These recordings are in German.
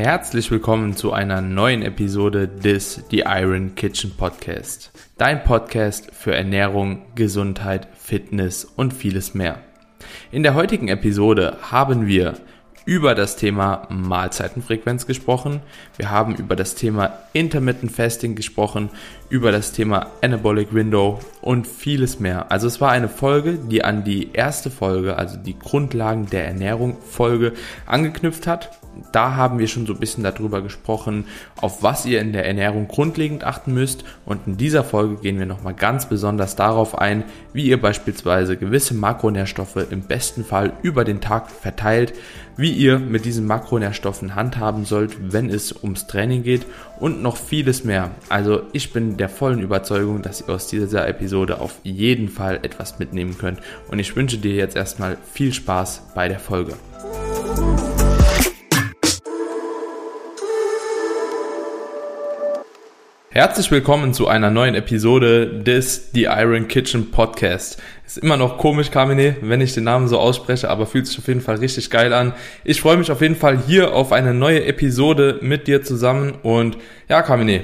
Herzlich willkommen zu einer neuen Episode des The Iron Kitchen Podcast. Dein Podcast für Ernährung, Gesundheit, Fitness und vieles mehr. In der heutigen Episode haben wir über das Thema Mahlzeitenfrequenz gesprochen. Wir haben über das Thema Intermittent Fasting gesprochen, über das Thema Anabolic Window und vieles mehr. Also es war eine Folge, die an die erste Folge, also die Grundlagen der Ernährung Folge angeknüpft hat da haben wir schon so ein bisschen darüber gesprochen, auf was ihr in der Ernährung grundlegend achten müsst. Und in dieser Folge gehen wir nochmal ganz besonders darauf ein, wie ihr beispielsweise gewisse Makronährstoffe im besten Fall über den Tag verteilt, wie ihr mit diesen Makronährstoffen handhaben sollt, wenn es ums Training geht und noch vieles mehr. Also ich bin der vollen Überzeugung, dass ihr aus dieser Episode auf jeden Fall etwas mitnehmen könnt. Und ich wünsche dir jetzt erstmal viel Spaß bei der Folge. Herzlich willkommen zu einer neuen Episode des The Iron Kitchen Podcast. Ist immer noch komisch, Kamine, wenn ich den Namen so ausspreche, aber fühlt sich auf jeden Fall richtig geil an. Ich freue mich auf jeden Fall hier auf eine neue Episode mit dir zusammen und ja, Kamine,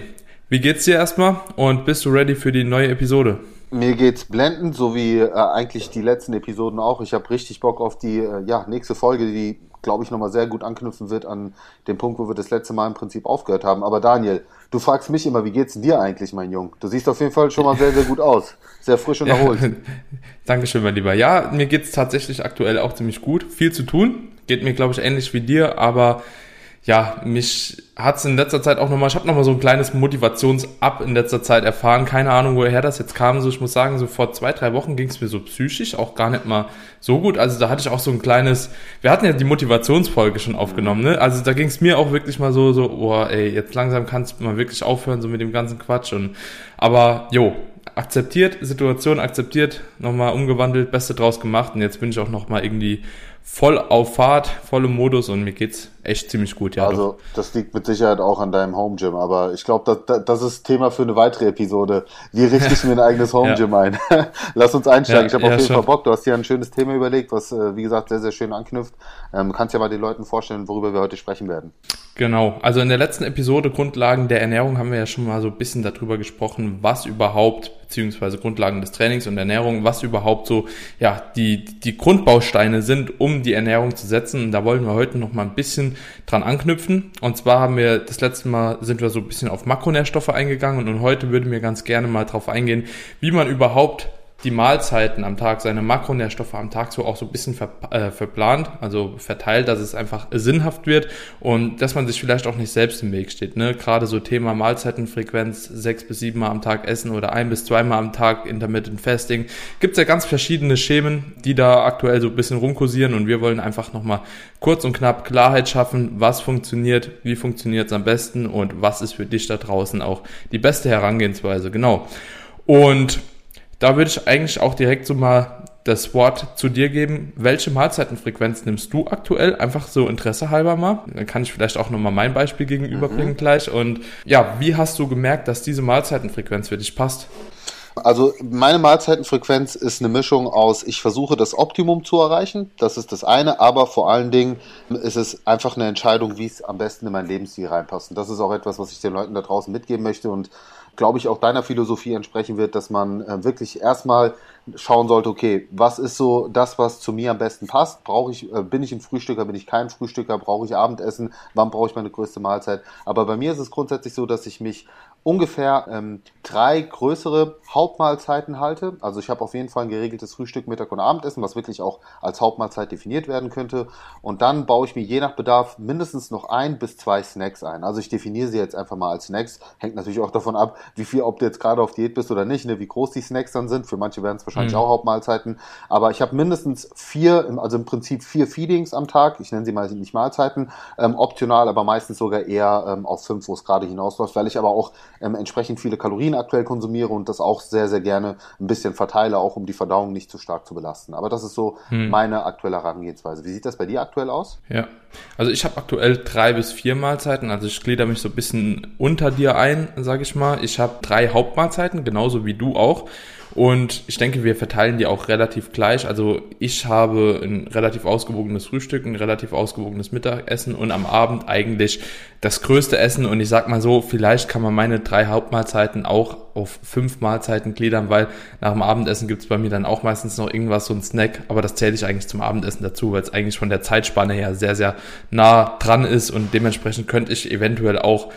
wie geht's dir erstmal und bist du ready für die neue Episode? Mir geht's blendend, so wie äh, eigentlich die letzten Episoden auch. Ich habe richtig Bock auf die äh, ja, nächste Folge, die glaube ich, nochmal sehr gut anknüpfen wird an den Punkt, wo wir das letzte Mal im Prinzip aufgehört haben. Aber Daniel, du fragst mich immer, wie geht's dir eigentlich, mein Jung? Du siehst auf jeden Fall schon mal sehr, sehr gut aus. Sehr frisch und erholt. Ja, Dankeschön, mein Lieber. Ja, mir geht's tatsächlich aktuell auch ziemlich gut. Viel zu tun. Geht mir, glaube ich, ähnlich wie dir, aber ja, mich hat's in letzter Zeit auch nochmal, ich habe nochmal so ein kleines Motivations-Up in letzter Zeit erfahren. Keine Ahnung, woher das jetzt kam. So, ich muss sagen, so vor zwei, drei Wochen ging's mir so psychisch auch gar nicht mal so gut. Also da hatte ich auch so ein kleines, wir hatten ja die Motivationsfolge schon aufgenommen, ne? Also da ging's mir auch wirklich mal so, so, boah, ey, jetzt langsam kannst du mal wirklich aufhören, so mit dem ganzen Quatsch. Und aber jo, akzeptiert, Situation akzeptiert, nochmal umgewandelt, Beste draus gemacht und jetzt bin ich auch nochmal irgendwie voll auf Fahrt, voll im Modus und mir geht's echt ziemlich gut, ja. Also, doch. das liegt mit Sicherheit auch an deinem Home Gym, aber ich glaube, das, das ist Thema für eine weitere Episode. Wie richte ich mir ein eigenes Home Gym ja. ein? Lass uns einsteigen. Ja, ich habe ja, auf jeden Fall Bock. Du hast hier ein schönes Thema überlegt, was, äh, wie gesagt, sehr, sehr schön anknüpft. Ähm, kannst ja mal den Leuten vorstellen, worüber wir heute sprechen werden. Genau. Also in der letzten Episode Grundlagen der Ernährung haben wir ja schon mal so ein bisschen darüber gesprochen, was überhaupt beziehungsweise Grundlagen des Trainings und Ernährung, was überhaupt so ja die die Grundbausteine sind, um die Ernährung zu setzen. Und da wollen wir heute noch mal ein bisschen dran anknüpfen. Und zwar haben wir das letzte Mal sind wir so ein bisschen auf Makronährstoffe eingegangen und heute würden wir ganz gerne mal drauf eingehen, wie man überhaupt die Mahlzeiten am Tag, seine Makronährstoffe am Tag so auch so ein bisschen ver, äh, verplant, also verteilt, dass es einfach sinnhaft wird und dass man sich vielleicht auch nicht selbst im Weg steht. Ne? Gerade so Thema Mahlzeitenfrequenz, sechs bis sieben Mal am Tag essen oder ein bis zweimal am Tag Intermittent Fasting. Gibt es ja ganz verschiedene Schemen, die da aktuell so ein bisschen rumkursieren und wir wollen einfach nochmal kurz und knapp Klarheit schaffen, was funktioniert, wie funktioniert es am besten und was ist für dich da draußen auch die beste Herangehensweise. Genau. Und da würde ich eigentlich auch direkt so mal das Wort zu dir geben. Welche Mahlzeitenfrequenz nimmst du aktuell? Einfach so Interesse halber mal. Dann kann ich vielleicht auch nochmal mein Beispiel gegenüberbringen mhm. gleich. Und ja, wie hast du gemerkt, dass diese Mahlzeitenfrequenz für dich passt? Also meine Mahlzeitenfrequenz ist eine Mischung aus, ich versuche das Optimum zu erreichen, das ist das eine, aber vor allen Dingen ist es einfach eine Entscheidung, wie es am besten in mein Lebensstil reinpasst. Und das ist auch etwas, was ich den Leuten da draußen mitgeben möchte und glaube ich, auch deiner Philosophie entsprechen wird, dass man äh, wirklich erstmal schauen sollte, okay, was ist so das, was zu mir am besten passt? Brauche ich, äh, bin ich ein Frühstücker, bin ich kein Frühstücker, brauche ich Abendessen, wann brauche ich meine größte Mahlzeit? Aber bei mir ist es grundsätzlich so, dass ich mich ungefähr ähm, drei größere Hauptmahlzeiten halte. Also ich habe auf jeden Fall ein geregeltes Frühstück, Mittag und Abendessen, was wirklich auch als Hauptmahlzeit definiert werden könnte. Und dann baue ich mir je nach Bedarf mindestens noch ein bis zwei Snacks ein. Also ich definiere sie jetzt einfach mal als Snacks. Hängt natürlich auch davon ab, wie viel, ob du jetzt gerade auf Diät bist oder nicht, ne, wie groß die Snacks dann sind. Für manche werden es wahrscheinlich mhm. auch Hauptmahlzeiten. Aber ich habe mindestens vier, also im Prinzip vier Feedings am Tag. Ich nenne sie mal nicht Mahlzeiten, ähm, optional, aber meistens sogar eher ähm, auf fünf, wo es gerade hinausläuft, weil ich aber auch ähm, entsprechend viele Kalorien aktuell konsumiere und das auch sehr, sehr gerne ein bisschen verteile, auch um die Verdauung nicht zu stark zu belasten. Aber das ist so hm. meine aktuelle Herangehensweise. Wie sieht das bei dir aktuell aus? Ja, also ich habe aktuell drei bis vier Mahlzeiten, also ich glieder mich so ein bisschen unter dir ein, sage ich mal. Ich habe drei Hauptmahlzeiten, genauso wie du auch. Und ich denke, wir verteilen die auch relativ gleich. Also ich habe ein relativ ausgewogenes Frühstück, ein relativ ausgewogenes Mittagessen und am Abend eigentlich das größte Essen. Und ich sag mal so, vielleicht kann man meine drei Hauptmahlzeiten auch auf fünf Mahlzeiten gliedern, weil nach dem Abendessen gibt's bei mir dann auch meistens noch irgendwas, so ein Snack. Aber das zähle ich eigentlich zum Abendessen dazu, weil es eigentlich von der Zeitspanne her sehr, sehr nah dran ist. Und dementsprechend könnte ich eventuell auch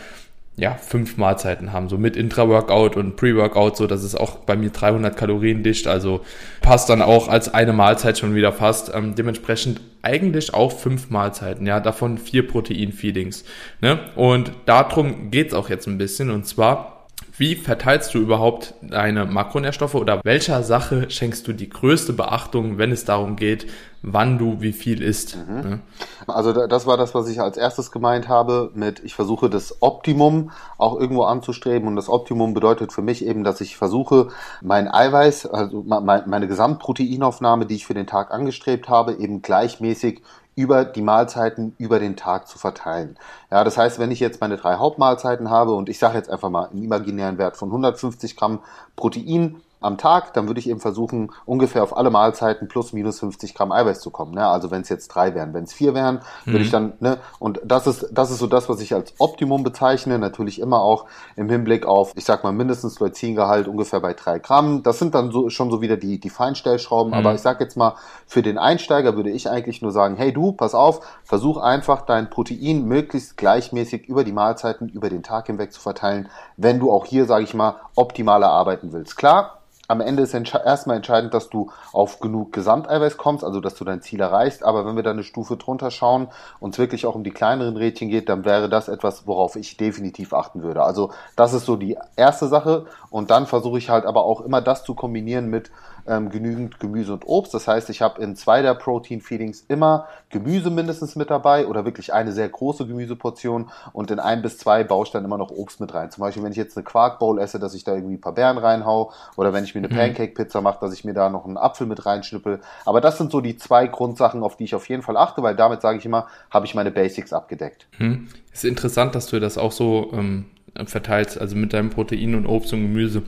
ja, fünf Mahlzeiten haben, so mit Intra-Workout und Pre-Workout, so dass es auch bei mir 300 Kalorien dicht, also passt dann auch als eine Mahlzeit schon wieder fast. Ähm, dementsprechend eigentlich auch fünf Mahlzeiten, ja, davon vier Protein-Feedings. Ne? Und darum geht's auch jetzt ein bisschen und zwar wie verteilst du überhaupt deine Makronährstoffe oder welcher Sache schenkst du die größte Beachtung, wenn es darum geht, wann du wie viel isst? Mhm. Ne? Also das war das, was ich als erstes gemeint habe mit, ich versuche das Optimum auch irgendwo anzustreben und das Optimum bedeutet für mich eben, dass ich versuche, mein Eiweiß, also meine Gesamtproteinaufnahme, die ich für den Tag angestrebt habe, eben gleichmäßig über die Mahlzeiten über den Tag zu verteilen. Ja, das heißt, wenn ich jetzt meine drei Hauptmahlzeiten habe und ich sage jetzt einfach mal einen imaginären Wert von 150 Gramm Protein am Tag, dann würde ich eben versuchen, ungefähr auf alle Mahlzeiten plus minus 50 Gramm Eiweiß zu kommen. Ne? Also wenn es jetzt drei wären, wenn es vier wären, mhm. würde ich dann, ne, und das ist, das ist so das, was ich als Optimum bezeichne, natürlich immer auch im Hinblick auf, ich sag mal, mindestens Leucingehalt ungefähr bei drei Gramm. Das sind dann so, schon so wieder die, die Feinstellschrauben, mhm. aber ich sag jetzt mal, für den Einsteiger würde ich eigentlich nur sagen, hey du, pass auf, versuch einfach dein Protein möglichst gleichmäßig über die Mahlzeiten, über den Tag hinweg zu verteilen, wenn du auch hier, sage ich mal, optimaler arbeiten willst. Klar, am Ende ist erstmal entscheidend, dass du auf genug Gesamteiweiß kommst, also dass du dein Ziel erreichst. Aber wenn wir da eine Stufe drunter schauen und es wirklich auch um die kleineren Rädchen geht, dann wäre das etwas, worauf ich definitiv achten würde. Also das ist so die erste Sache. Und dann versuche ich halt aber auch immer das zu kombinieren mit ähm, genügend Gemüse und Obst. Das heißt, ich habe in zwei der Protein Feedings immer Gemüse mindestens mit dabei oder wirklich eine sehr große Gemüseportion und in ein bis zwei baue ich dann immer noch Obst mit rein. Zum Beispiel, wenn ich jetzt eine Quark Bowl esse, dass ich da irgendwie ein paar Beeren reinhau oder wenn ich mir eine mhm. Pancake Pizza mache, dass ich mir da noch einen Apfel mit reinschnippel. Aber das sind so die zwei Grundsachen, auf die ich auf jeden Fall achte, weil damit sage ich immer, habe ich meine Basics abgedeckt. Mhm. Ist interessant, dass du das auch so ähm, verteilst, also mit deinem Protein und Obst und Gemüse.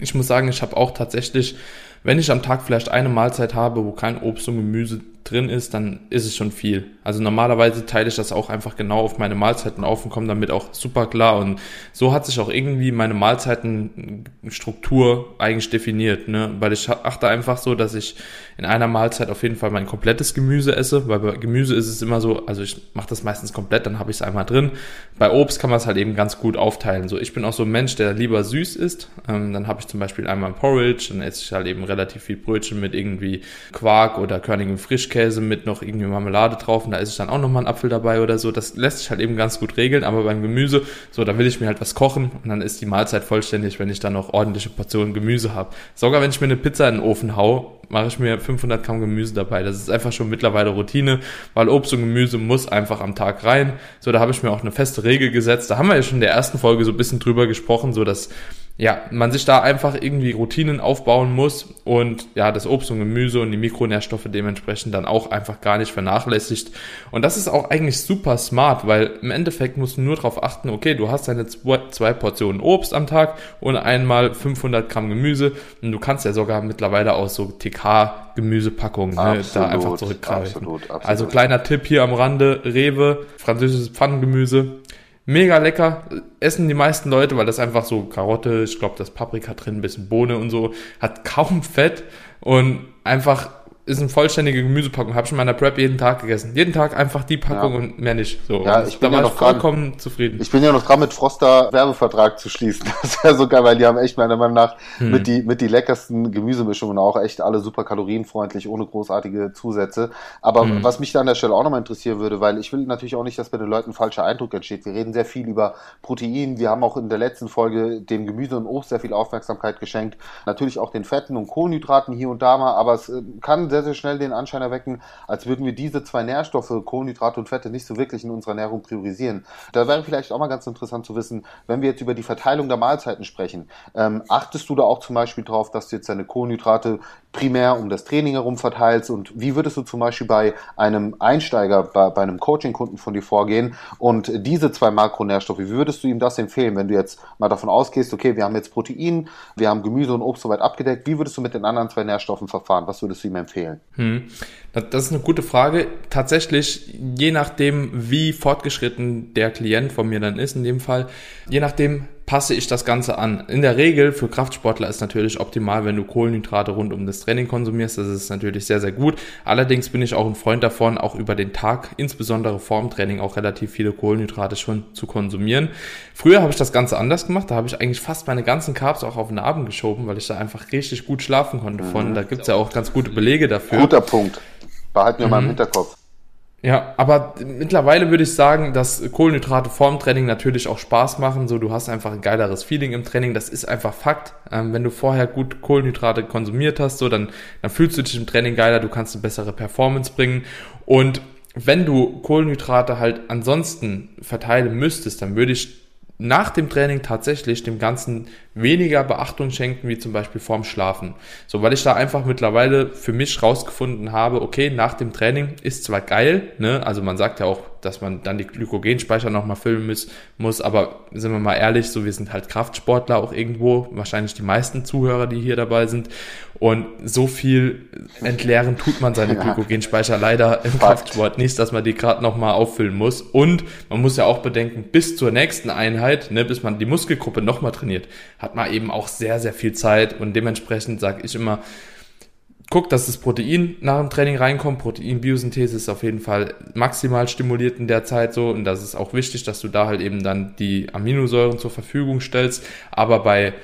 Ich muss sagen, ich habe auch tatsächlich, wenn ich am Tag vielleicht eine Mahlzeit habe, wo kein Obst und Gemüse drin ist, dann ist es schon viel. Also normalerweise teile ich das auch einfach genau auf meine Mahlzeiten auf und komme damit auch super klar. Und so hat sich auch irgendwie meine Mahlzeitenstruktur eigentlich definiert, ne? Weil ich achte einfach so, dass ich in einer Mahlzeit auf jeden Fall mein komplettes Gemüse esse, weil bei Gemüse ist es immer so, also ich mache das meistens komplett, dann habe ich es einmal drin. Bei Obst kann man es halt eben ganz gut aufteilen. So, ich bin auch so ein Mensch, der lieber süß isst. Ähm, dann habe ich zum Beispiel einmal Porridge, dann esse ich halt eben relativ viel Brötchen mit irgendwie Quark oder körnigem Frischkäse Frischkäse mit noch irgendwie Marmelade drauf und da ich dann auch nochmal einen Apfel dabei oder so. Das lässt sich halt eben ganz gut regeln, aber beim Gemüse, so, da will ich mir halt was kochen und dann ist die Mahlzeit vollständig, wenn ich dann noch ordentliche Portionen Gemüse habe. Sogar wenn ich mir eine Pizza in den Ofen hau, mache ich mir 500 Gramm Gemüse dabei. Das ist einfach schon mittlerweile Routine, weil Obst und Gemüse muss einfach am Tag rein. So, da habe ich mir auch eine feste Regel gesetzt. Da haben wir ja schon in der ersten Folge so ein bisschen drüber gesprochen, so dass ja, man sich da einfach irgendwie Routinen aufbauen muss und ja, das Obst und Gemüse und die Mikronährstoffe dementsprechend dann auch einfach gar nicht vernachlässigt. Und das ist auch eigentlich super smart, weil im Endeffekt musst du nur darauf achten, okay, du hast deine zwei Portionen Obst am Tag und einmal 500 Gramm Gemüse und du kannst ja sogar mittlerweile auch so TK Gemüsepackungen ne, da einfach zurückgreifen. Absolut, absolut. Also kleiner Tipp hier am Rande, Rewe, französisches Pfannengemüse, Mega lecker. Essen die meisten Leute, weil das einfach so Karotte, ich glaube, das Paprika drin, ein bisschen Bohne und so, hat kaum Fett und einfach ist eine vollständige Gemüsepackung. Habe ich in meiner Prep jeden Tag gegessen. Jeden Tag einfach die Packung ja. und mehr nicht. So. Ja, ich bin da ja noch vollkommen dran, zufrieden. Ich bin ja noch dran, mit Froster Werbevertrag zu schließen. Das wäre so geil, weil die haben echt meiner Meinung nach hm. mit die mit die leckersten Gemüsemischungen auch echt alle super kalorienfreundlich, ohne großartige Zusätze. Aber hm. was mich da an der Stelle auch nochmal interessieren würde, weil ich will natürlich auch nicht, dass bei den Leuten ein falscher Eindruck entsteht. Wir reden sehr viel über Protein. Wir haben auch in der letzten Folge dem Gemüse und Obst sehr viel Aufmerksamkeit geschenkt. Natürlich auch den Fetten und Kohlenhydraten hier und da mal, aber es äh, kann sehr sehr, sehr schnell den Anschein erwecken, als würden wir diese zwei Nährstoffe, Kohlenhydrate und Fette, nicht so wirklich in unserer Ernährung priorisieren. Da wäre vielleicht auch mal ganz interessant zu wissen, wenn wir jetzt über die Verteilung der Mahlzeiten sprechen, ähm, achtest du da auch zum Beispiel darauf, dass du jetzt deine Kohlenhydrate primär um das Training herum verteilst und wie würdest du zum Beispiel bei einem Einsteiger, bei, bei einem Coaching-Kunden von dir vorgehen und diese zwei Makronährstoffe, wie würdest du ihm das empfehlen, wenn du jetzt mal davon ausgehst, okay, wir haben jetzt Protein, wir haben Gemüse und Obst soweit abgedeckt, wie würdest du mit den anderen zwei Nährstoffen verfahren? Was würdest du ihm empfehlen? Hm. Das ist eine gute Frage. Tatsächlich, je nachdem, wie fortgeschritten der Klient von mir dann ist, in dem Fall, je nachdem, passe ich das Ganze an. In der Regel für Kraftsportler ist natürlich optimal, wenn du Kohlenhydrate rund um das Training konsumierst. Das ist natürlich sehr, sehr gut. Allerdings bin ich auch ein Freund davon, auch über den Tag, insbesondere vorm Training, auch relativ viele Kohlenhydrate schon zu konsumieren. Früher habe ich das Ganze anders gemacht. Da habe ich eigentlich fast meine ganzen Carbs auch auf den Abend geschoben, weil ich da einfach richtig gut schlafen konnte von. Mhm. Da gibt's ja auch ganz gute Belege dafür. Guter Punkt. Behalten wir mhm. mal im mhm. Hinterkopf. Ja, aber mittlerweile würde ich sagen, dass Kohlenhydrate vorm Training natürlich auch Spaß machen. So, du hast einfach ein geileres Feeling im Training. Das ist einfach Fakt. Ähm, wenn du vorher gut Kohlenhydrate konsumiert hast, so, dann, dann fühlst du dich im Training geiler. Du kannst eine bessere Performance bringen. Und wenn du Kohlenhydrate halt ansonsten verteilen müsstest, dann würde ich nach dem Training tatsächlich dem Ganzen weniger Beachtung schenken, wie zum Beispiel vorm Schlafen. So, weil ich da einfach mittlerweile für mich rausgefunden habe, okay, nach dem Training ist zwar geil, ne, also man sagt ja auch, dass man dann die Glykogenspeicher nochmal füllen muss, muss, aber sind wir mal ehrlich, so wir sind halt Kraftsportler auch irgendwo, wahrscheinlich die meisten Zuhörer, die hier dabei sind und so viel entleeren tut man seine ja. Glykogenspeicher leider im Fakt. Kraftsport nicht, dass man die gerade nochmal auffüllen muss und man muss ja auch bedenken, bis zur nächsten Einheit, ne, bis man die Muskelgruppe nochmal trainiert, hat man eben auch sehr, sehr viel Zeit und dementsprechend sage ich immer, guck, dass das Protein nach dem Training reinkommt. Proteinbiosynthese ist auf jeden Fall maximal stimuliert in der Zeit so und das ist auch wichtig, dass du da halt eben dann die Aminosäuren zur Verfügung stellst. Aber bei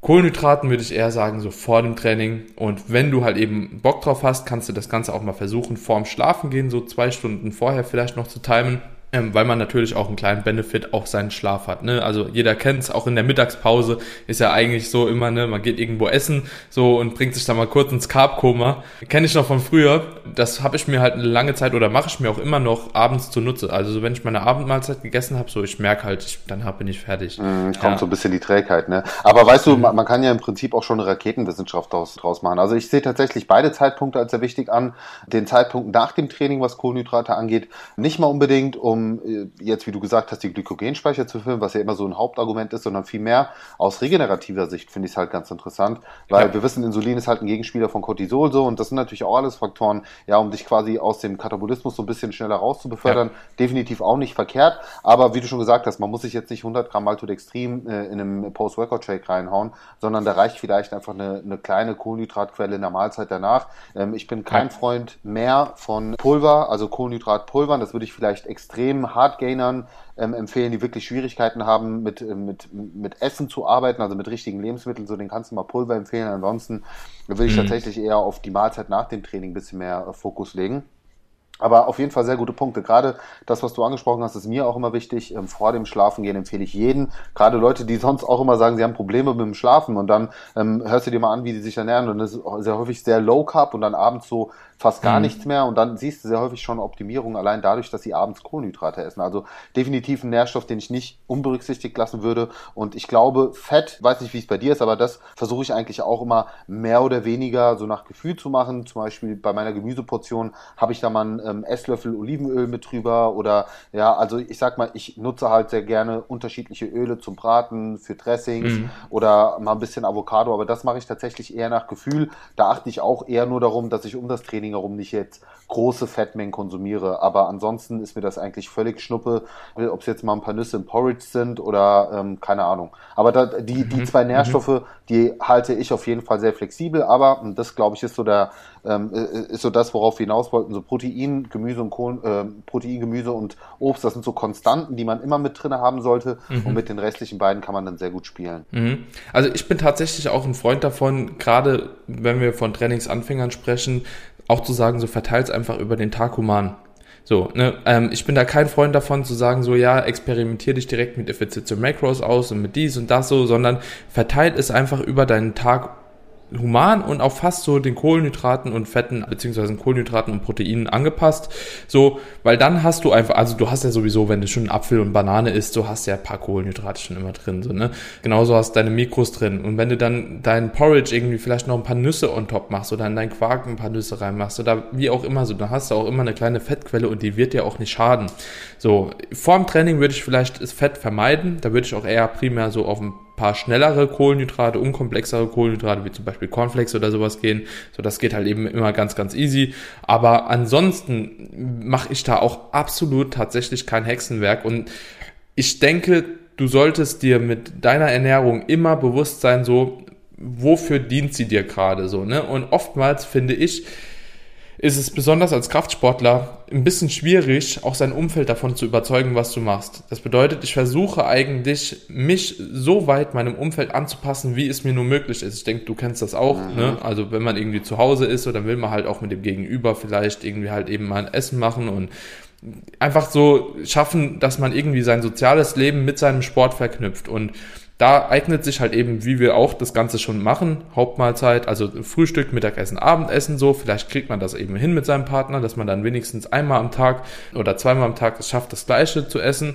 Kohlenhydraten würde ich eher sagen, so vor dem Training. Und wenn du halt eben Bock drauf hast, kannst du das Ganze auch mal versuchen, vorm Schlafen gehen, so zwei Stunden vorher vielleicht noch zu timen ähm, weil man natürlich auch einen kleinen Benefit auf seinen Schlaf hat. Ne? Also jeder kennt es, auch in der Mittagspause ist ja eigentlich so immer, ne, man geht irgendwo essen so und bringt sich da mal kurz ins Carb-Koma. Kenne ich noch von früher. Das habe ich mir halt eine lange Zeit oder mache ich mir auch immer noch abends zunutze. Also so, wenn ich meine Abendmahlzeit gegessen habe, so ich merke halt, ich, dann bin ich fertig. Mhm, kommt ja. so ein bisschen die Trägheit, ne? Aber weißt du, man, man, kann ja im Prinzip auch schon eine Raketenwissenschaft draus, draus machen. Also ich sehe tatsächlich beide Zeitpunkte als sehr wichtig an. Den Zeitpunkt nach dem Training, was Kohlenhydrate angeht, nicht mal unbedingt um um äh, jetzt, wie du gesagt hast, die Glykogenspeicher zu füllen, was ja immer so ein Hauptargument ist, sondern vielmehr aus regenerativer Sicht finde ich es halt ganz interessant, weil ja. wir wissen, Insulin ist halt ein Gegenspieler von Cortisol so und das sind natürlich auch alles Faktoren, ja, um dich quasi aus dem Katabolismus so ein bisschen schneller rauszubefördern, ja. definitiv auch nicht verkehrt, aber wie du schon gesagt hast, man muss sich jetzt nicht 100 Gramm Maltodextrin äh, in einem Post-Workout-Shake reinhauen, sondern da reicht vielleicht einfach eine, eine kleine Kohlenhydratquelle in der Mahlzeit danach. Ähm, ich bin kein ja. Freund mehr von Pulver, also Kohlenhydratpulvern, das würde ich vielleicht extrem hart Hardgainern ähm, empfehlen, die wirklich Schwierigkeiten haben, mit, äh, mit, mit Essen zu arbeiten, also mit richtigen Lebensmitteln, so den kannst du mal Pulver empfehlen. Ansonsten würde ich mhm. tatsächlich eher auf die Mahlzeit nach dem Training ein bisschen mehr äh, Fokus legen. Aber auf jeden Fall sehr gute Punkte. Gerade das, was du angesprochen hast, ist mir auch immer wichtig. Ähm, vor dem Schlafengehen empfehle ich jeden, gerade Leute, die sonst auch immer sagen, sie haben Probleme mit dem Schlafen und dann ähm, hörst du dir mal an, wie die sich ernähren und das ist sehr häufig sehr low carb und dann abends so fast gar mhm. nichts mehr und dann siehst du sehr häufig schon Optimierung allein dadurch, dass sie abends Kohlenhydrate essen. Also definitiv ein Nährstoff, den ich nicht unberücksichtigt lassen würde und ich glaube, Fett, weiß nicht, wie es bei dir ist, aber das versuche ich eigentlich auch immer mehr oder weniger so nach Gefühl zu machen. Zum Beispiel bei meiner Gemüseportion habe ich da mal einen ähm, Esslöffel Olivenöl mit drüber oder ja, also ich sag mal, ich nutze halt sehr gerne unterschiedliche Öle zum Braten, für Dressings mhm. oder mal ein bisschen Avocado, aber das mache ich tatsächlich eher nach Gefühl. Da achte ich auch eher nur darum, dass ich um das Training herum nicht jetzt große Fettmengen konsumiere. Aber ansonsten ist mir das eigentlich völlig schnuppe, ob es jetzt mal ein paar Nüsse im Porridge sind oder ähm, keine Ahnung. Aber da, die, die mhm. zwei mhm. Nährstoffe, die halte ich auf jeden Fall sehr flexibel. Aber das glaube ich ist so der ähm, äh, ist so das, worauf wir hinaus wollten. So Protein, Gemüse und Kohlen, äh, Protein, Gemüse und Obst, das sind so Konstanten, die man immer mit drin haben sollte. Mhm. Und mit den restlichen beiden kann man dann sehr gut spielen. Mhm. Also ich bin tatsächlich auch ein Freund davon, gerade wenn wir von Trainingsanfängern sprechen, auch zu sagen, so verteilt einfach über den Tag human. So, ne, ähm, ich bin da kein Freund davon zu sagen, so ja, experimentier dich direkt mit Effizienz Macros aus und mit dies und das so, sondern verteilt es einfach über deinen Tag human und auf fast so den Kohlenhydraten und Fetten beziehungsweise Kohlenhydraten und Proteinen angepasst. So, weil dann hast du einfach, also du hast ja sowieso, wenn du schon Apfel und Banane isst, so hast du ja ein paar Kohlenhydrate schon immer drin, so, ne? Genauso hast du deine Mikros drin. Und wenn du dann dein Porridge irgendwie vielleicht noch ein paar Nüsse on top machst oder in deinen Quark ein paar Nüsse reinmachst oder wie auch immer so, dann hast du auch immer eine kleine Fettquelle und die wird dir auch nicht schaden. So, vor dem Training würde ich vielleicht das Fett vermeiden, da würde ich auch eher primär so auf ein paar schnellere Kohlenhydrate, unkomplexere Kohlenhydrate, wie zum Beispiel Cornflakes oder sowas gehen. So, das geht halt eben immer ganz, ganz easy. Aber ansonsten mache ich da auch absolut tatsächlich kein Hexenwerk. Und ich denke, du solltest dir mit deiner Ernährung immer bewusst sein, so, wofür dient sie dir gerade so, ne? Und oftmals finde ich, ist es besonders als Kraftsportler ein bisschen schwierig, auch sein Umfeld davon zu überzeugen, was du machst. Das bedeutet, ich versuche eigentlich, mich so weit meinem Umfeld anzupassen, wie es mir nur möglich ist. Ich denke, du kennst das auch. Mhm. Ne? Also wenn man irgendwie zu Hause ist, oder will man halt auch mit dem Gegenüber vielleicht irgendwie halt eben mal ein Essen machen und einfach so schaffen, dass man irgendwie sein soziales Leben mit seinem Sport verknüpft. Und da eignet sich halt eben, wie wir auch das Ganze schon machen, Hauptmahlzeit, also Frühstück, Mittagessen, Abendessen so. Vielleicht kriegt man das eben hin mit seinem Partner, dass man dann wenigstens einmal am Tag oder zweimal am Tag es schafft, das Gleiche zu essen.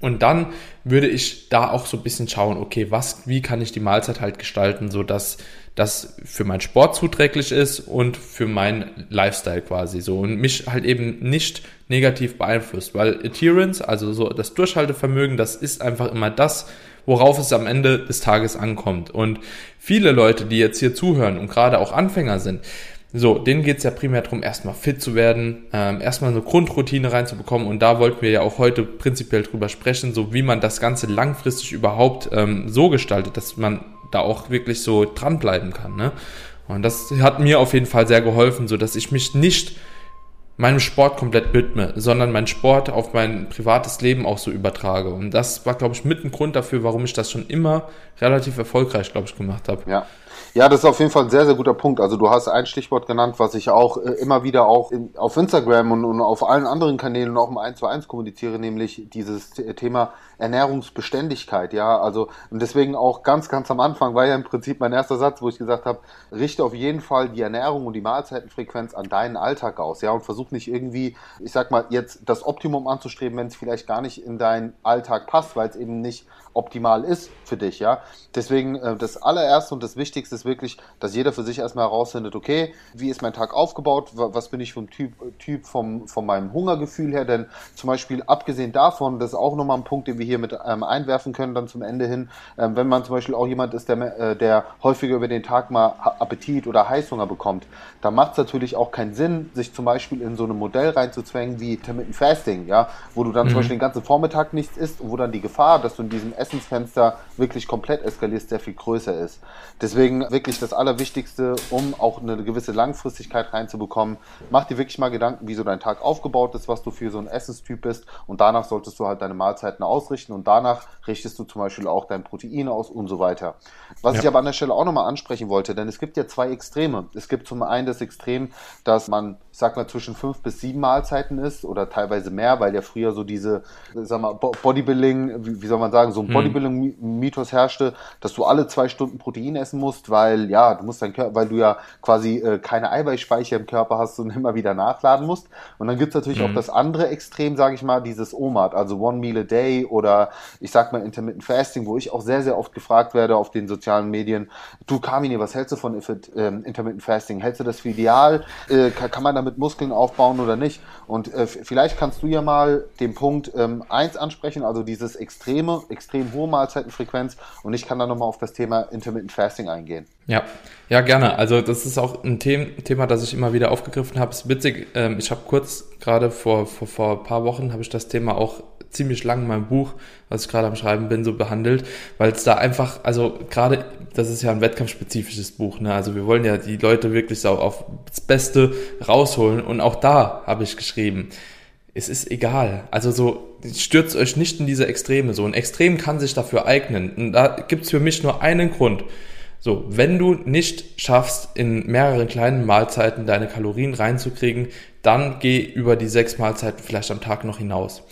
Und dann würde ich da auch so ein bisschen schauen, okay, was, wie kann ich die Mahlzeit halt gestalten, so dass das für meinen Sport zuträglich ist und für meinen Lifestyle quasi so und mich halt eben nicht negativ beeinflusst, weil Adherence, also so das Durchhaltevermögen, das ist einfach immer das, worauf es am Ende des Tages ankommt. Und viele Leute, die jetzt hier zuhören und gerade auch Anfänger sind, so, denen geht's ja primär darum, erstmal fit zu werden, ähm, erstmal eine Grundroutine reinzubekommen und da wollten wir ja auch heute prinzipiell drüber sprechen, so wie man das Ganze langfristig überhaupt ähm, so gestaltet, dass man da auch wirklich so dranbleiben kann. Ne? Und das hat mir auf jeden Fall sehr geholfen, so dass ich mich nicht meinem Sport komplett widme, sondern meinen Sport auf mein privates Leben auch so übertrage. Und das war, glaube ich, mit ein Grund dafür, warum ich das schon immer relativ erfolgreich, glaube ich, gemacht habe. Ja. Ja, das ist auf jeden Fall ein sehr, sehr guter Punkt. Also du hast ein Stichwort genannt, was ich auch äh, immer wieder auch in, auf Instagram und, und, auf allen anderen Kanälen auch im 1 zu 1 kommuniziere, nämlich dieses Thema Ernährungsbeständigkeit. Ja, also und deswegen auch ganz, ganz am Anfang war ja im Prinzip mein erster Satz, wo ich gesagt habe, richte auf jeden Fall die Ernährung und die Mahlzeitenfrequenz an deinen Alltag aus. Ja, und versuch nicht irgendwie, ich sag mal, jetzt das Optimum anzustreben, wenn es vielleicht gar nicht in deinen Alltag passt, weil es eben nicht optimal ist für dich, ja. Deswegen äh, das allererste und das Wichtigste ist wirklich, dass jeder für sich erstmal herausfindet, okay, wie ist mein Tag aufgebaut, was bin ich vom Typ, Typ vom, von meinem Hungergefühl her, denn zum Beispiel abgesehen davon, das ist auch nochmal ein Punkt, den wir hier mit ähm, einwerfen können, dann zum Ende hin, ähm, wenn man zum Beispiel auch jemand ist, der, äh, der häufiger über den Tag mal Appetit oder Heißhunger bekommt, dann macht es natürlich auch keinen Sinn, sich zum Beispiel in so ein Modell reinzuzwängen wie Intermittent Fasting, ja, wo du dann mhm. zum Beispiel den ganzen Vormittag nichts isst und wo dann die Gefahr, dass du in diesem Essensfenster wirklich komplett eskalierst, sehr viel größer ist. Deswegen wirklich das Allerwichtigste, um auch eine gewisse Langfristigkeit reinzubekommen, mach dir wirklich mal Gedanken, wie so dein Tag aufgebaut ist, was du für so ein Essenstyp bist und danach solltest du halt deine Mahlzeiten ausrichten und danach richtest du zum Beispiel auch dein Protein aus und so weiter. Was ja. ich aber an der Stelle auch nochmal ansprechen wollte, denn es gibt ja zwei Extreme. Es gibt zum einen das Extrem, dass man, ich sag mal, zwischen fünf bis sieben Mahlzeiten isst oder teilweise mehr, weil ja früher so diese, sag mal, Bodybuilding, wie, wie soll man sagen, so ein hm. Bodybuilding-Mythos herrschte, dass du alle zwei Stunden Protein essen musst, weil ja, du musst dein Körper, weil du ja quasi äh, keine Eiweißspeicher im Körper hast und immer wieder nachladen musst. Und dann gibt's natürlich mhm. auch das andere Extrem, sage ich mal, dieses OMAD, also One Meal a Day oder ich sag mal Intermittent Fasting, wo ich auch sehr, sehr oft gefragt werde auf den sozialen Medien, du Carmine, was hältst du von ähm, Intermittent Fasting? Hältst du das für ideal? Äh, kann, kann, man damit Muskeln aufbauen oder nicht? Und äh, vielleicht kannst du ja mal den Punkt ähm, eins ansprechen, also dieses extreme, extrem hohe Mahlzeitenfrequenz und ich kann dann nochmal auf das Thema Intermittent Fasting eingehen. Ja, ja, gerne. Also das ist auch ein Thema, das ich immer wieder aufgegriffen habe. Es ist witzig, ähm, ich habe kurz gerade vor, vor, vor ein paar Wochen habe ich das Thema auch ziemlich lang in meinem Buch, was ich gerade am Schreiben bin, so behandelt, weil es da einfach, also gerade, das ist ja ein wettkampfspezifisches Buch, ne? Also wir wollen ja die Leute wirklich so auf Beste rausholen und auch da habe ich geschrieben, es ist egal. Also so, stürzt euch nicht in diese Extreme. So ein Extrem kann sich dafür eignen. Und da gibt's für mich nur einen Grund. So, wenn du nicht schaffst, in mehreren kleinen Mahlzeiten deine Kalorien reinzukriegen, dann geh über die sechs Mahlzeiten vielleicht am Tag noch hinaus.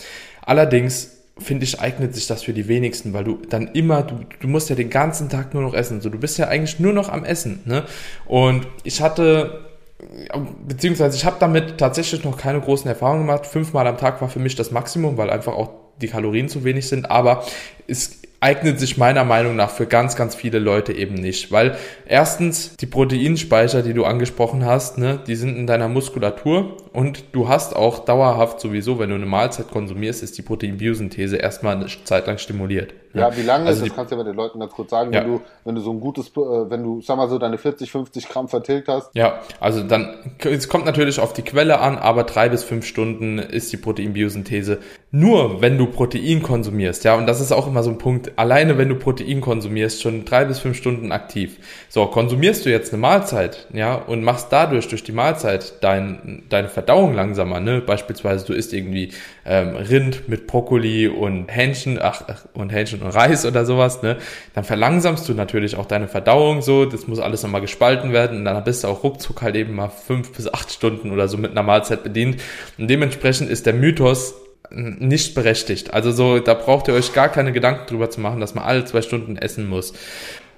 Allerdings finde ich, eignet sich das für die wenigsten, weil du dann immer, du, du musst ja den ganzen Tag nur noch essen. So, du bist ja eigentlich nur noch am Essen. Ne? Und ich hatte, beziehungsweise ich habe damit tatsächlich noch keine großen Erfahrungen gemacht. Fünfmal am Tag war für mich das Maximum, weil einfach auch die Kalorien zu wenig sind. Aber es eignet sich meiner Meinung nach für ganz, ganz viele Leute eben nicht. Weil erstens die Proteinspeicher, die du angesprochen hast, ne, die sind in deiner Muskulatur und du hast auch dauerhaft sowieso, wenn du eine Mahlzeit konsumierst, ist die Proteinbiosynthese erstmal eine Zeit lang stimuliert. Ja, wie lange also ist das? Kannst du ja bei den Leuten ganz kurz sagen, ja. wenn du, wenn du so ein gutes, äh, wenn du, sag mal so, deine 40, 50 Gramm vertilgt hast. Ja, also dann, es kommt natürlich auf die Quelle an, aber drei bis fünf Stunden ist die Proteinbiosynthese. Nur wenn du Protein konsumierst, ja, und das ist auch immer so ein Punkt, alleine wenn du Protein konsumierst, schon drei bis fünf Stunden aktiv. So, konsumierst du jetzt eine Mahlzeit, ja, und machst dadurch durch die Mahlzeit dein, deine Verdauung langsamer, ne? Beispielsweise du isst irgendwie ähm, Rind mit Brokkoli und Hähnchen, ach, und Hähnchen und Reis oder sowas, ne, dann verlangsamst du natürlich auch deine Verdauung so, das muss alles nochmal gespalten werden und dann bist du auch ruckzuck halt eben mal fünf bis acht Stunden oder so mit einer Mahlzeit bedient und dementsprechend ist der Mythos nicht berechtigt. Also so, da braucht ihr euch gar keine Gedanken drüber zu machen, dass man alle zwei Stunden essen muss.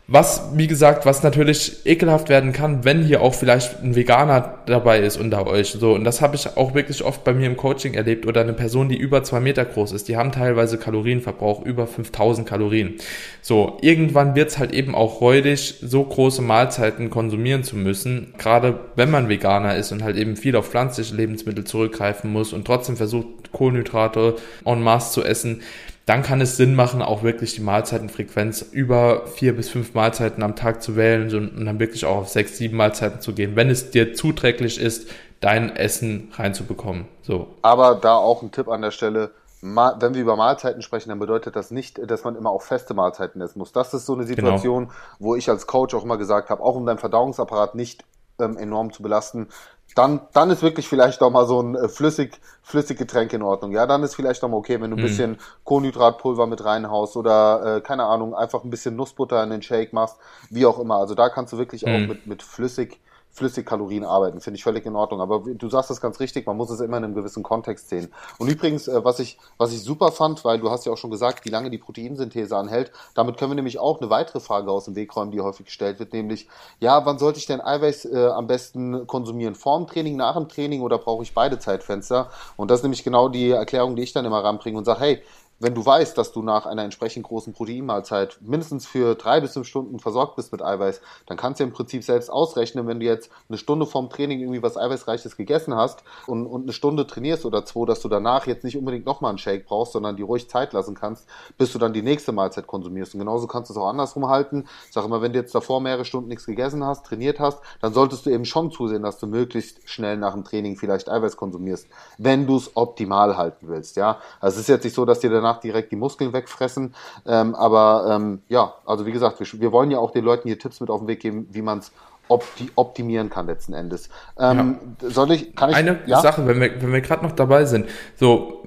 Was, wie gesagt, was natürlich ekelhaft werden kann, wenn hier auch vielleicht ein Veganer dabei ist unter euch. So, und das habe ich auch wirklich oft bei mir im Coaching erlebt oder eine Person, die über zwei Meter groß ist, die haben teilweise Kalorienverbrauch über 5000 Kalorien. So, irgendwann wird's halt eben auch räudig, so große Mahlzeiten konsumieren zu müssen, gerade wenn man Veganer ist und halt eben viel auf pflanzliche Lebensmittel zurückgreifen muss und trotzdem versucht, Kohlenhydrate en masse zu essen dann kann es Sinn machen, auch wirklich die Mahlzeitenfrequenz über vier bis fünf Mahlzeiten am Tag zu wählen und dann wirklich auch auf sechs, sieben Mahlzeiten zu gehen, wenn es dir zuträglich ist, dein Essen reinzubekommen. So. Aber da auch ein Tipp an der Stelle, wenn wir über Mahlzeiten sprechen, dann bedeutet das nicht, dass man immer auch feste Mahlzeiten essen muss. Das ist so eine genau. Situation, genau. wo ich als Coach auch immer gesagt habe, auch um deinen Verdauungsapparat nicht ähm, enorm zu belasten, dann, dann ist wirklich vielleicht auch mal so ein äh, flüssig, flüssig Getränk in Ordnung. Ja, dann ist vielleicht auch mal okay, wenn du ein mhm. bisschen Kohlenhydratpulver mit reinhaust oder, äh, keine Ahnung, einfach ein bisschen Nussbutter in den Shake machst, wie auch immer. Also da kannst du wirklich mhm. auch mit, mit flüssig, Flüssigkalorien arbeiten. Finde ich völlig in Ordnung. Aber du sagst das ganz richtig, man muss es immer in einem gewissen Kontext sehen. Und übrigens, äh, was ich, was ich super fand, weil du hast ja auch schon gesagt, wie lange die Proteinsynthese anhält, damit können wir nämlich auch eine weitere Frage aus dem Weg räumen, die häufig gestellt wird, nämlich, ja, wann sollte ich denn Eiweiß äh, am besten konsumieren? Vor dem Training, nach dem Training oder brauche ich beide Zeitfenster? Und das ist nämlich genau die Erklärung, die ich dann immer ranbringe und sage, hey, wenn du weißt, dass du nach einer entsprechend großen Proteinmahlzeit mindestens für drei bis fünf Stunden versorgt bist mit Eiweiß, dann kannst du im Prinzip selbst ausrechnen, wenn du jetzt eine Stunde vorm Training irgendwie was Eiweißreiches gegessen hast und, und eine Stunde trainierst oder zwei, dass du danach jetzt nicht unbedingt nochmal einen Shake brauchst, sondern die ruhig Zeit lassen kannst, bis du dann die nächste Mahlzeit konsumierst. Und genauso kannst du es auch andersrum halten. Sag immer, wenn du jetzt davor mehrere Stunden nichts gegessen hast, trainiert hast, dann solltest du eben schon zusehen, dass du möglichst schnell nach dem Training vielleicht Eiweiß konsumierst, wenn du es optimal halten willst. Ja, also es ist jetzt nicht so, dass dir danach direkt die Muskeln wegfressen. Ähm, aber ähm, ja, also wie gesagt, wir, wir, wollen ja auch den Leuten hier Tipps mit auf den Weg geben, wie man es opti optimieren kann letzten Endes. Ähm, ja. Soll ich, kann ich, Eine ja? Sache, wenn wir, wenn wir gerade noch dabei sind, so,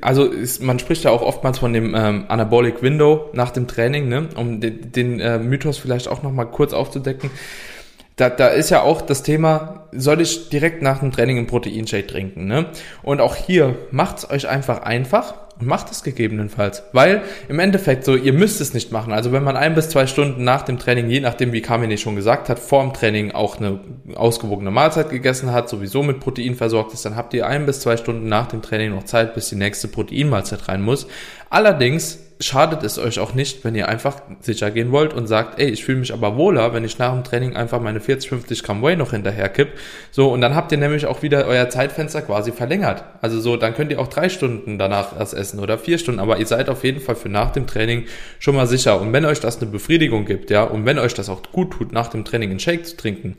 also ist, man spricht ja auch oftmals von dem ähm, Anabolic Window nach dem Training, ne, um den, den äh, Mythos vielleicht auch noch mal kurz aufzudecken da, da ist ja auch das Thema, soll ich direkt nach dem Training einen Proteinshake trinken, ne? Und auch hier macht's euch einfach einfach macht es gegebenenfalls. Weil im Endeffekt so, ihr müsst es nicht machen. Also wenn man ein bis zwei Stunden nach dem Training, je nachdem wie Kamine schon gesagt hat, vor dem Training auch eine ausgewogene Mahlzeit gegessen hat, sowieso mit Protein versorgt ist, dann habt ihr ein bis zwei Stunden nach dem Training noch Zeit, bis die nächste Proteinmahlzeit rein muss. Allerdings schadet es euch auch nicht, wenn ihr einfach sicher gehen wollt und sagt, ey, ich fühle mich aber wohler, wenn ich nach dem Training einfach meine 40, 50 Gramm Whey noch hinterher kipp. So, und dann habt ihr nämlich auch wieder euer Zeitfenster quasi verlängert. Also so, dann könnt ihr auch drei Stunden danach erst essen oder vier Stunden, aber ihr seid auf jeden Fall für nach dem Training schon mal sicher. Und wenn euch das eine Befriedigung gibt, ja, und wenn euch das auch gut tut, nach dem Training einen Shake zu trinken,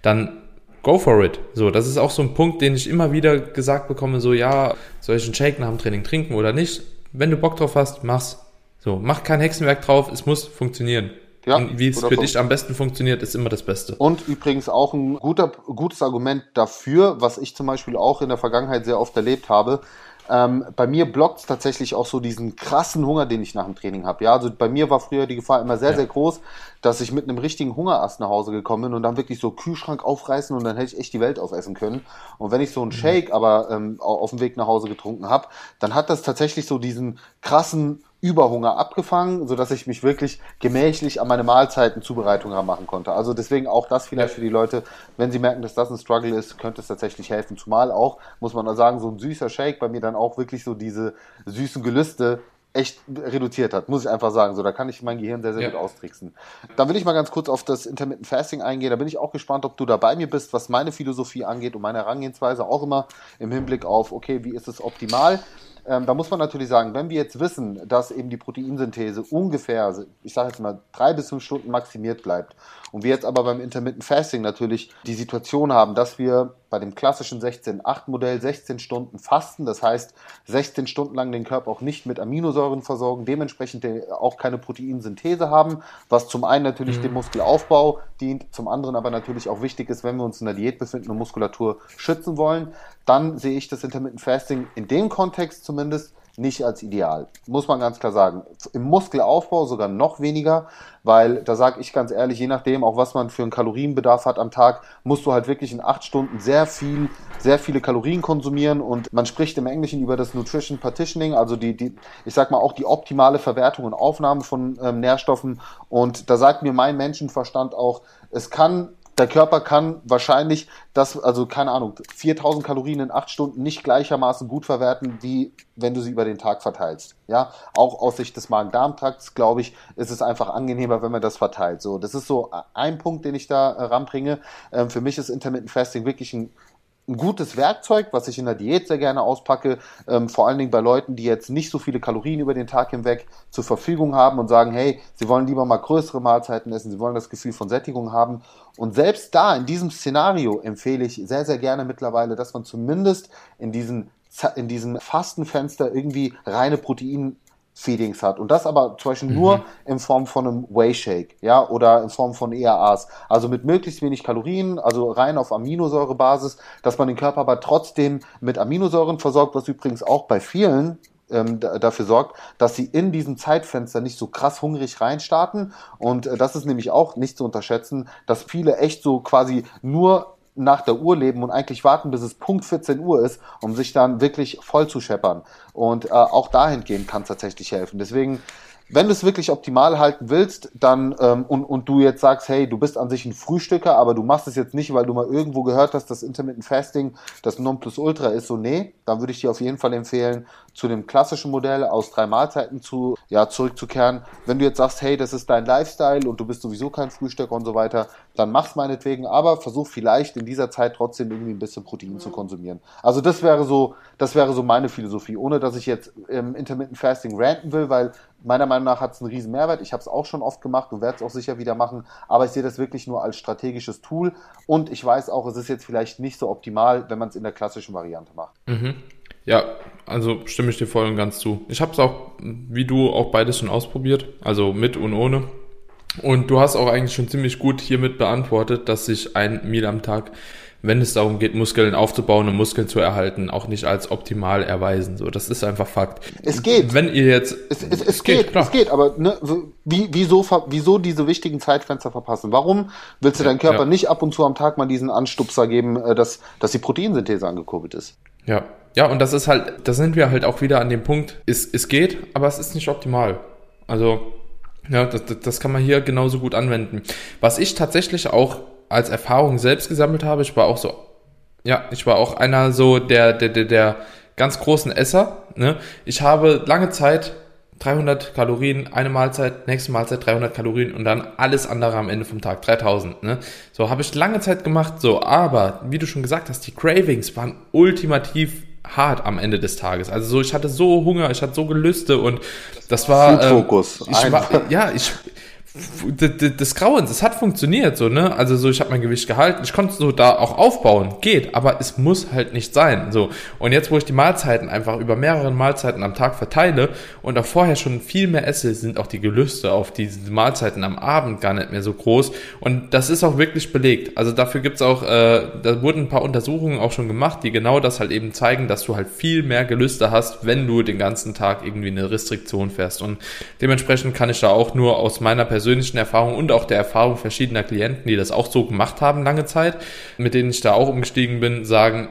dann go for it. So, das ist auch so ein Punkt, den ich immer wieder gesagt bekomme, so, ja, soll ich einen Shake nach dem Training trinken oder nicht? Wenn du Bock drauf hast, mach's. So, mach kein Hexenwerk drauf, es muss funktionieren. Ja, und wie es für dich am besten funktioniert, ist immer das Beste. Und übrigens auch ein guter, gutes Argument dafür, was ich zum Beispiel auch in der Vergangenheit sehr oft erlebt habe. Ähm, bei mir blockt es tatsächlich auch so diesen krassen Hunger, den ich nach dem Training habe. Ja, also bei mir war früher die Gefahr immer sehr, ja. sehr groß, dass ich mit einem richtigen Hungerast nach Hause gekommen bin und dann wirklich so Kühlschrank aufreißen und dann hätte ich echt die Welt aufessen können. Und wenn ich so einen mhm. Shake aber ähm, auf dem Weg nach Hause getrunken habe, dann hat das tatsächlich so diesen krassen Überhunger abgefangen, so dass ich mich wirklich gemächlich an meine Mahlzeiten Zubereitung machen konnte. Also deswegen auch das vielleicht für die Leute, wenn sie merken, dass das ein Struggle ist, könnte es tatsächlich helfen. Zumal auch, muss man sagen, so ein süßer Shake bei mir dann auch wirklich so diese süßen Gelüste echt reduziert hat, muss ich einfach sagen. So, da kann ich mein Gehirn sehr, sehr ja. gut austricksen. Dann will ich mal ganz kurz auf das Intermittent Fasting eingehen. Da bin ich auch gespannt, ob du da bei mir bist, was meine Philosophie angeht und meine Herangehensweise auch immer im Hinblick auf, okay, wie ist es optimal? Ähm, da muss man natürlich sagen, wenn wir jetzt wissen, dass eben die Proteinsynthese ungefähr, ich sage jetzt mal, drei bis fünf Stunden maximiert bleibt und wir jetzt aber beim Intermittent Fasting natürlich die Situation haben, dass wir bei dem klassischen 16-8-Modell 16 Stunden fasten, das heißt 16 Stunden lang den Körper auch nicht mit Aminosäuren versorgen, dementsprechend auch keine Proteinsynthese haben, was zum einen natürlich mhm. dem Muskelaufbau dient, zum anderen aber natürlich auch wichtig ist, wenn wir uns in der Diät befinden und Muskulatur schützen wollen, dann sehe ich das Intermittent Fasting in dem Kontext zumindest nicht als ideal. Muss man ganz klar sagen. Im Muskelaufbau sogar noch weniger, weil da sage ich ganz ehrlich, je nachdem, auch was man für einen Kalorienbedarf hat am Tag, musst du halt wirklich in acht Stunden sehr viel, sehr viele Kalorien konsumieren und man spricht im Englischen über das Nutrition Partitioning, also die, die ich sag mal auch die optimale Verwertung und Aufnahme von ähm, Nährstoffen und da sagt mir mein Menschenverstand auch, es kann der Körper kann wahrscheinlich das, also keine Ahnung, 4000 Kalorien in acht Stunden nicht gleichermaßen gut verwerten, wie wenn du sie über den Tag verteilst. Ja, auch aus Sicht des Magen-Darm-Trakts, glaube ich, ist es einfach angenehmer, wenn man das verteilt. So, das ist so ein Punkt, den ich da ranbringe. Ähm, für mich ist Intermittent Fasting wirklich ein ein gutes Werkzeug, was ich in der Diät sehr gerne auspacke, ähm, vor allen Dingen bei Leuten, die jetzt nicht so viele Kalorien über den Tag hinweg zur Verfügung haben und sagen, hey, sie wollen lieber mal größere Mahlzeiten essen, sie wollen das Gefühl von Sättigung haben. Und selbst da, in diesem Szenario, empfehle ich sehr, sehr gerne mittlerweile, dass man zumindest in diesen in diesem Fastenfenster irgendwie reine Protein Feedings hat. Und das aber zum Beispiel mhm. nur in Form von einem Whey Shake, ja, oder in Form von EAAs. Also mit möglichst wenig Kalorien, also rein auf Aminosäurebasis, dass man den Körper aber trotzdem mit Aminosäuren versorgt, was übrigens auch bei vielen ähm, dafür sorgt, dass sie in diesem Zeitfenster nicht so krass hungrig reinstarten. Und äh, das ist nämlich auch nicht zu unterschätzen, dass viele echt so quasi nur nach der Uhr leben und eigentlich warten, bis es Punkt 14 Uhr ist, um sich dann wirklich voll zu scheppern. Und äh, auch dahingehend kann es tatsächlich helfen. Deswegen wenn du es wirklich optimal halten willst, dann ähm, und, und du jetzt sagst, hey, du bist an sich ein Frühstücker, aber du machst es jetzt nicht, weil du mal irgendwo gehört hast, dass Intermittent Fasting das Nonplusultra ist, so nee, dann würde ich dir auf jeden Fall empfehlen, zu dem klassischen Modell aus drei Mahlzeiten zu, ja, zurückzukehren. Wenn du jetzt sagst, hey, das ist dein Lifestyle und du bist sowieso kein Frühstücker und so weiter, dann mach's meinetwegen, aber versuch vielleicht in dieser Zeit trotzdem irgendwie ein bisschen Protein zu konsumieren. Also das wäre so, das wäre so meine Philosophie, ohne dass ich jetzt im Intermittent Fasting ranten will, weil Meiner Meinung nach hat es einen riesen Mehrwert. Ich habe es auch schon oft gemacht und werde es auch sicher wieder machen. Aber ich sehe das wirklich nur als strategisches Tool. Und ich weiß auch, es ist jetzt vielleicht nicht so optimal, wenn man es in der klassischen Variante macht. Mhm. Ja, also stimme ich dir voll und ganz zu. Ich habe es auch, wie du, auch beides schon ausprobiert. Also mit und ohne. Und du hast auch eigentlich schon ziemlich gut hiermit beantwortet, dass sich ein Meal am Tag wenn es darum geht, Muskeln aufzubauen und Muskeln zu erhalten, auch nicht als optimal erweisen. So, das ist einfach Fakt. Es geht. Wenn ihr jetzt, es, es, es, geht, geht klar. es geht, aber ne, wie, wieso, wieso diese wichtigen Zeitfenster verpassen? Warum willst du deinem Körper ja. nicht ab und zu am Tag mal diesen Anstupser geben, äh, dass, dass die Proteinsynthese angekurbelt ist? Ja, ja, und das ist halt, da sind wir halt auch wieder an dem Punkt, es, es geht, aber es ist nicht optimal. Also, ja, das, das kann man hier genauso gut anwenden. Was ich tatsächlich auch als Erfahrung selbst gesammelt habe. Ich war auch so, ja, ich war auch einer so der, der, der, der ganz großen Esser. Ne? Ich habe lange Zeit 300 Kalorien, eine Mahlzeit, nächste Mahlzeit 300 Kalorien und dann alles andere am Ende vom Tag, 3000. Ne? So habe ich lange Zeit gemacht, so, aber wie du schon gesagt hast, die Cravings waren ultimativ hart am Ende des Tages. Also so, ich hatte so Hunger, ich hatte so Gelüste und das war. Food Fokus. Ähm, ich war, ja, ich des Grauens, es hat funktioniert so, ne? Also so, ich habe mein Gewicht gehalten, ich konnte so da auch aufbauen, geht, aber es muss halt nicht sein, so. Und jetzt, wo ich die Mahlzeiten einfach über mehrere Mahlzeiten am Tag verteile und auch vorher schon viel mehr esse, sind auch die Gelüste auf diese Mahlzeiten am Abend gar nicht mehr so groß und das ist auch wirklich belegt. Also dafür gibt's auch, äh, da wurden ein paar Untersuchungen auch schon gemacht, die genau das halt eben zeigen, dass du halt viel mehr Gelüste hast, wenn du den ganzen Tag irgendwie eine Restriktion fährst und dementsprechend kann ich da auch nur aus meiner persönlichen persönlichen Erfahrung und auch der Erfahrung verschiedener Klienten, die das auch so gemacht haben lange Zeit, mit denen ich da auch umgestiegen bin, sagen,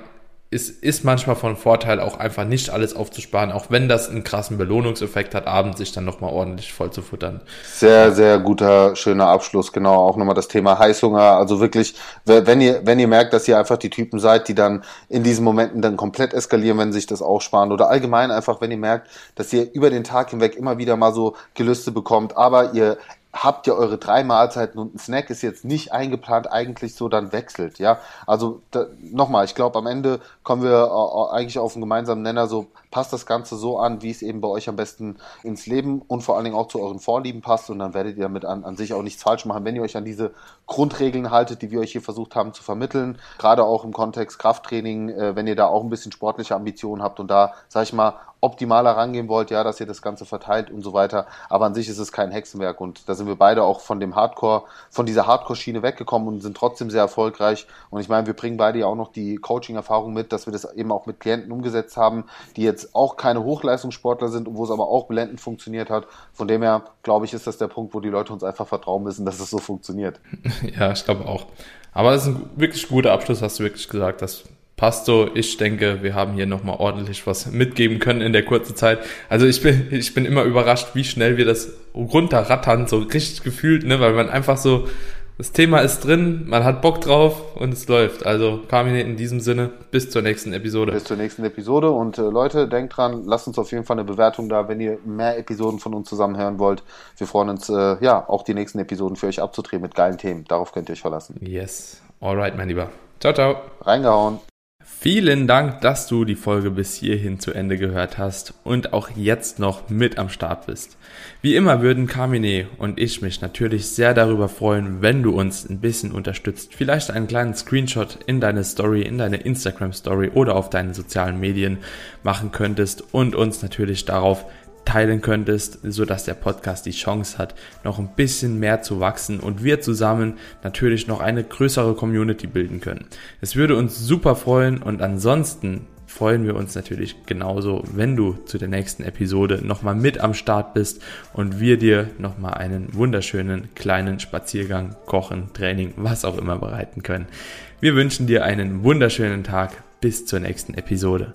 es ist manchmal von Vorteil, auch einfach nicht alles aufzusparen, auch wenn das einen krassen Belohnungseffekt hat, abends sich dann nochmal ordentlich voll zu futtern. Sehr, sehr guter, schöner Abschluss, genau. Auch nochmal das Thema Heißhunger. Also wirklich, wenn ihr, wenn ihr merkt, dass ihr einfach die Typen seid, die dann in diesen Momenten dann komplett eskalieren, wenn sich das auch sparen oder allgemein einfach, wenn ihr merkt, dass ihr über den Tag hinweg immer wieder mal so Gelüste bekommt, aber ihr habt ihr eure drei Mahlzeiten und ein Snack ist jetzt nicht eingeplant, eigentlich so, dann wechselt, ja. Also nochmal, ich glaube, am Ende kommen wir äh, eigentlich auf einen gemeinsamen Nenner, so passt das Ganze so an, wie es eben bei euch am besten ins Leben und vor allen Dingen auch zu euren Vorlieben passt und dann werdet ihr damit an, an sich auch nichts falsch machen, wenn ihr euch an diese Grundregeln haltet, die wir euch hier versucht haben zu vermitteln, gerade auch im Kontext Krafttraining, äh, wenn ihr da auch ein bisschen sportliche Ambitionen habt und da, sag ich mal, optimaler rangehen wollt, ja, dass ihr das Ganze verteilt und so weiter. Aber an sich ist es kein Hexenwerk und da sind wir beide auch von dem Hardcore, von dieser Hardcore-Schiene weggekommen und sind trotzdem sehr erfolgreich. Und ich meine, wir bringen beide ja auch noch die Coaching-Erfahrung mit, dass wir das eben auch mit Klienten umgesetzt haben, die jetzt auch keine Hochleistungssportler sind und wo es aber auch blendend funktioniert hat. Von dem her, glaube ich, ist das der Punkt, wo die Leute uns einfach vertrauen müssen, dass es so funktioniert. Ja, ich glaube auch. Aber es ist ein wirklich guter Abschluss, hast du wirklich gesagt. Das passt so. Ich denke, wir haben hier nochmal ordentlich was mitgeben können in der kurzen Zeit. Also ich bin, ich bin immer überrascht, wie schnell wir das runterrattern, so richtig gefühlt, ne, weil man einfach so, das Thema ist drin, man hat Bock drauf und es läuft. Also Carmine in diesem Sinne, bis zur nächsten Episode. Bis zur nächsten Episode und äh, Leute, denkt dran, lasst uns auf jeden Fall eine Bewertung da, wenn ihr mehr Episoden von uns zusammen hören wollt. Wir freuen uns, äh, ja, auch die nächsten Episoden für euch abzudrehen mit geilen Themen. Darauf könnt ihr euch verlassen. Yes. Alright, mein Lieber. Ciao, ciao. Reingehauen. Vielen Dank, dass du die Folge bis hierhin zu Ende gehört hast und auch jetzt noch mit am Start bist. Wie immer würden Carmine und ich mich natürlich sehr darüber freuen, wenn du uns ein bisschen unterstützt. Vielleicht einen kleinen Screenshot in deine Story, in deine Instagram Story oder auf deinen sozialen Medien machen könntest und uns natürlich darauf teilen könntest, so dass der Podcast die Chance hat, noch ein bisschen mehr zu wachsen und wir zusammen natürlich noch eine größere Community bilden können. Es würde uns super freuen und ansonsten freuen wir uns natürlich genauso, wenn du zu der nächsten Episode nochmal mit am Start bist und wir dir nochmal einen wunderschönen kleinen Spaziergang, Kochen, Training, was auch immer bereiten können. Wir wünschen dir einen wunderschönen Tag. Bis zur nächsten Episode.